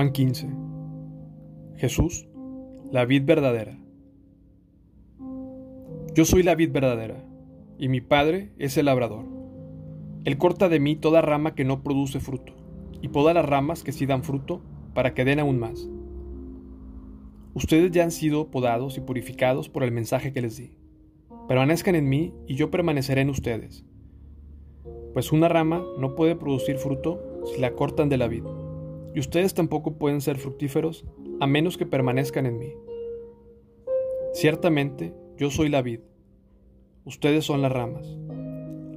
Juan 15. Jesús, la vid verdadera. Yo soy la vid verdadera, y mi Padre es el labrador. Él corta de mí toda rama que no produce fruto, y poda las ramas que sí dan fruto, para que den aún más. Ustedes ya han sido podados y purificados por el mensaje que les di. Permanezcan en mí, y yo permaneceré en ustedes. Pues una rama no puede producir fruto si la cortan de la vid y ustedes tampoco pueden ser fructíferos a menos que permanezcan en mí. Ciertamente, yo soy la vid, ustedes son las ramas.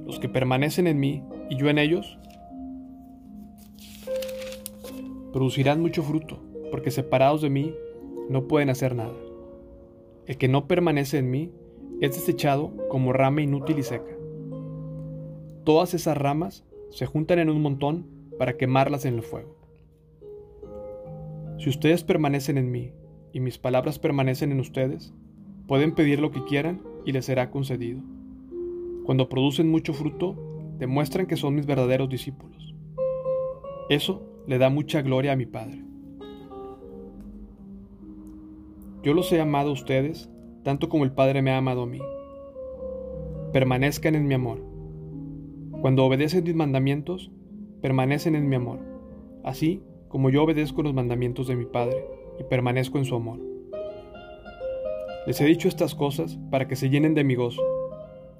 Los que permanecen en mí y yo en ellos, producirán mucho fruto, porque separados de mí no pueden hacer nada. El que no permanece en mí es desechado como rama inútil y seca. Todas esas ramas se juntan en un montón para quemarlas en el fuego. Si ustedes permanecen en mí y mis palabras permanecen en ustedes, pueden pedir lo que quieran y les será concedido. Cuando producen mucho fruto, demuestran que son mis verdaderos discípulos. Eso le da mucha gloria a mi Padre. Yo los he amado a ustedes tanto como el Padre me ha amado a mí. Permanezcan en mi amor. Cuando obedecen mis mandamientos, permanecen en mi amor. Así como yo obedezco los mandamientos de mi Padre y permanezco en su amor. Les he dicho estas cosas para que se llenen de mi gozo.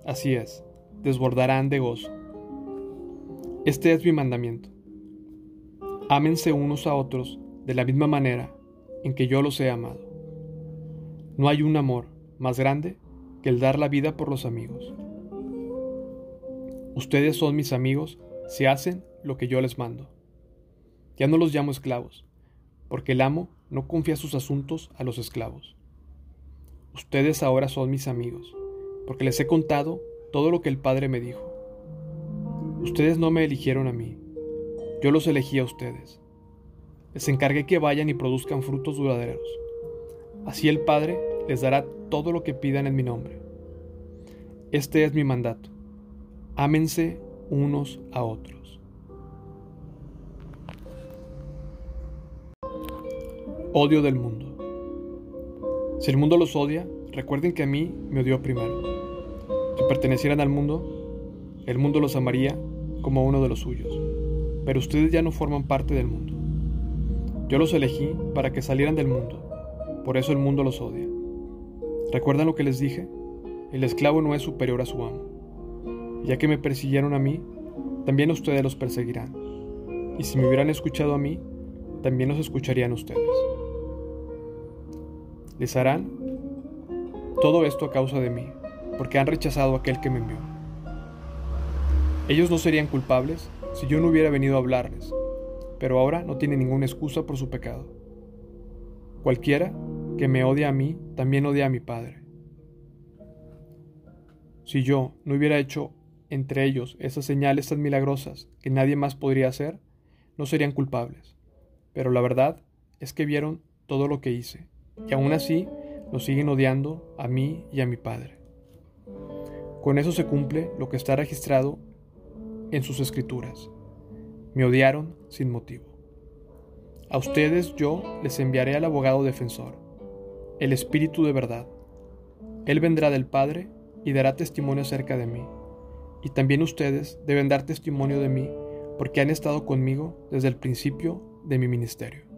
Así es, desbordarán de gozo. Este es mi mandamiento. Ámense unos a otros de la misma manera en que yo los he amado. No hay un amor más grande que el dar la vida por los amigos. Ustedes son mis amigos si hacen lo que yo les mando. Ya no los llamo esclavos, porque el amo no confía sus asuntos a los esclavos. Ustedes ahora son mis amigos, porque les he contado todo lo que el Padre me dijo. Ustedes no me eligieron a mí, yo los elegí a ustedes. Les encargué que vayan y produzcan frutos duraderos. Así el Padre les dará todo lo que pidan en mi nombre. Este es mi mandato. Ámense unos a otros. Odio del mundo. Si el mundo los odia, recuerden que a mí me odió primero. Si pertenecieran al mundo, el mundo los amaría como uno de los suyos. Pero ustedes ya no forman parte del mundo. Yo los elegí para que salieran del mundo. Por eso el mundo los odia. ¿Recuerdan lo que les dije? El esclavo no es superior a su amo. Ya que me persiguieron a mí, también ustedes los perseguirán. Y si me hubieran escuchado a mí, también los escucharían ustedes les harán todo esto a causa de mí, porque han rechazado a aquel que me envió. Ellos no serían culpables si yo no hubiera venido a hablarles, pero ahora no tienen ninguna excusa por su pecado. Cualquiera que me odia a mí, también odia a mi Padre. Si yo no hubiera hecho entre ellos esas señales tan milagrosas que nadie más podría hacer, no serían culpables. Pero la verdad es que vieron todo lo que hice y aún así nos siguen odiando a mí y a mi Padre. Con eso se cumple lo que está registrado en sus escrituras. Me odiaron sin motivo. A ustedes yo les enviaré al abogado defensor, el Espíritu de verdad. Él vendrá del Padre y dará testimonio acerca de mí. Y también ustedes deben dar testimonio de mí porque han estado conmigo desde el principio de mi ministerio.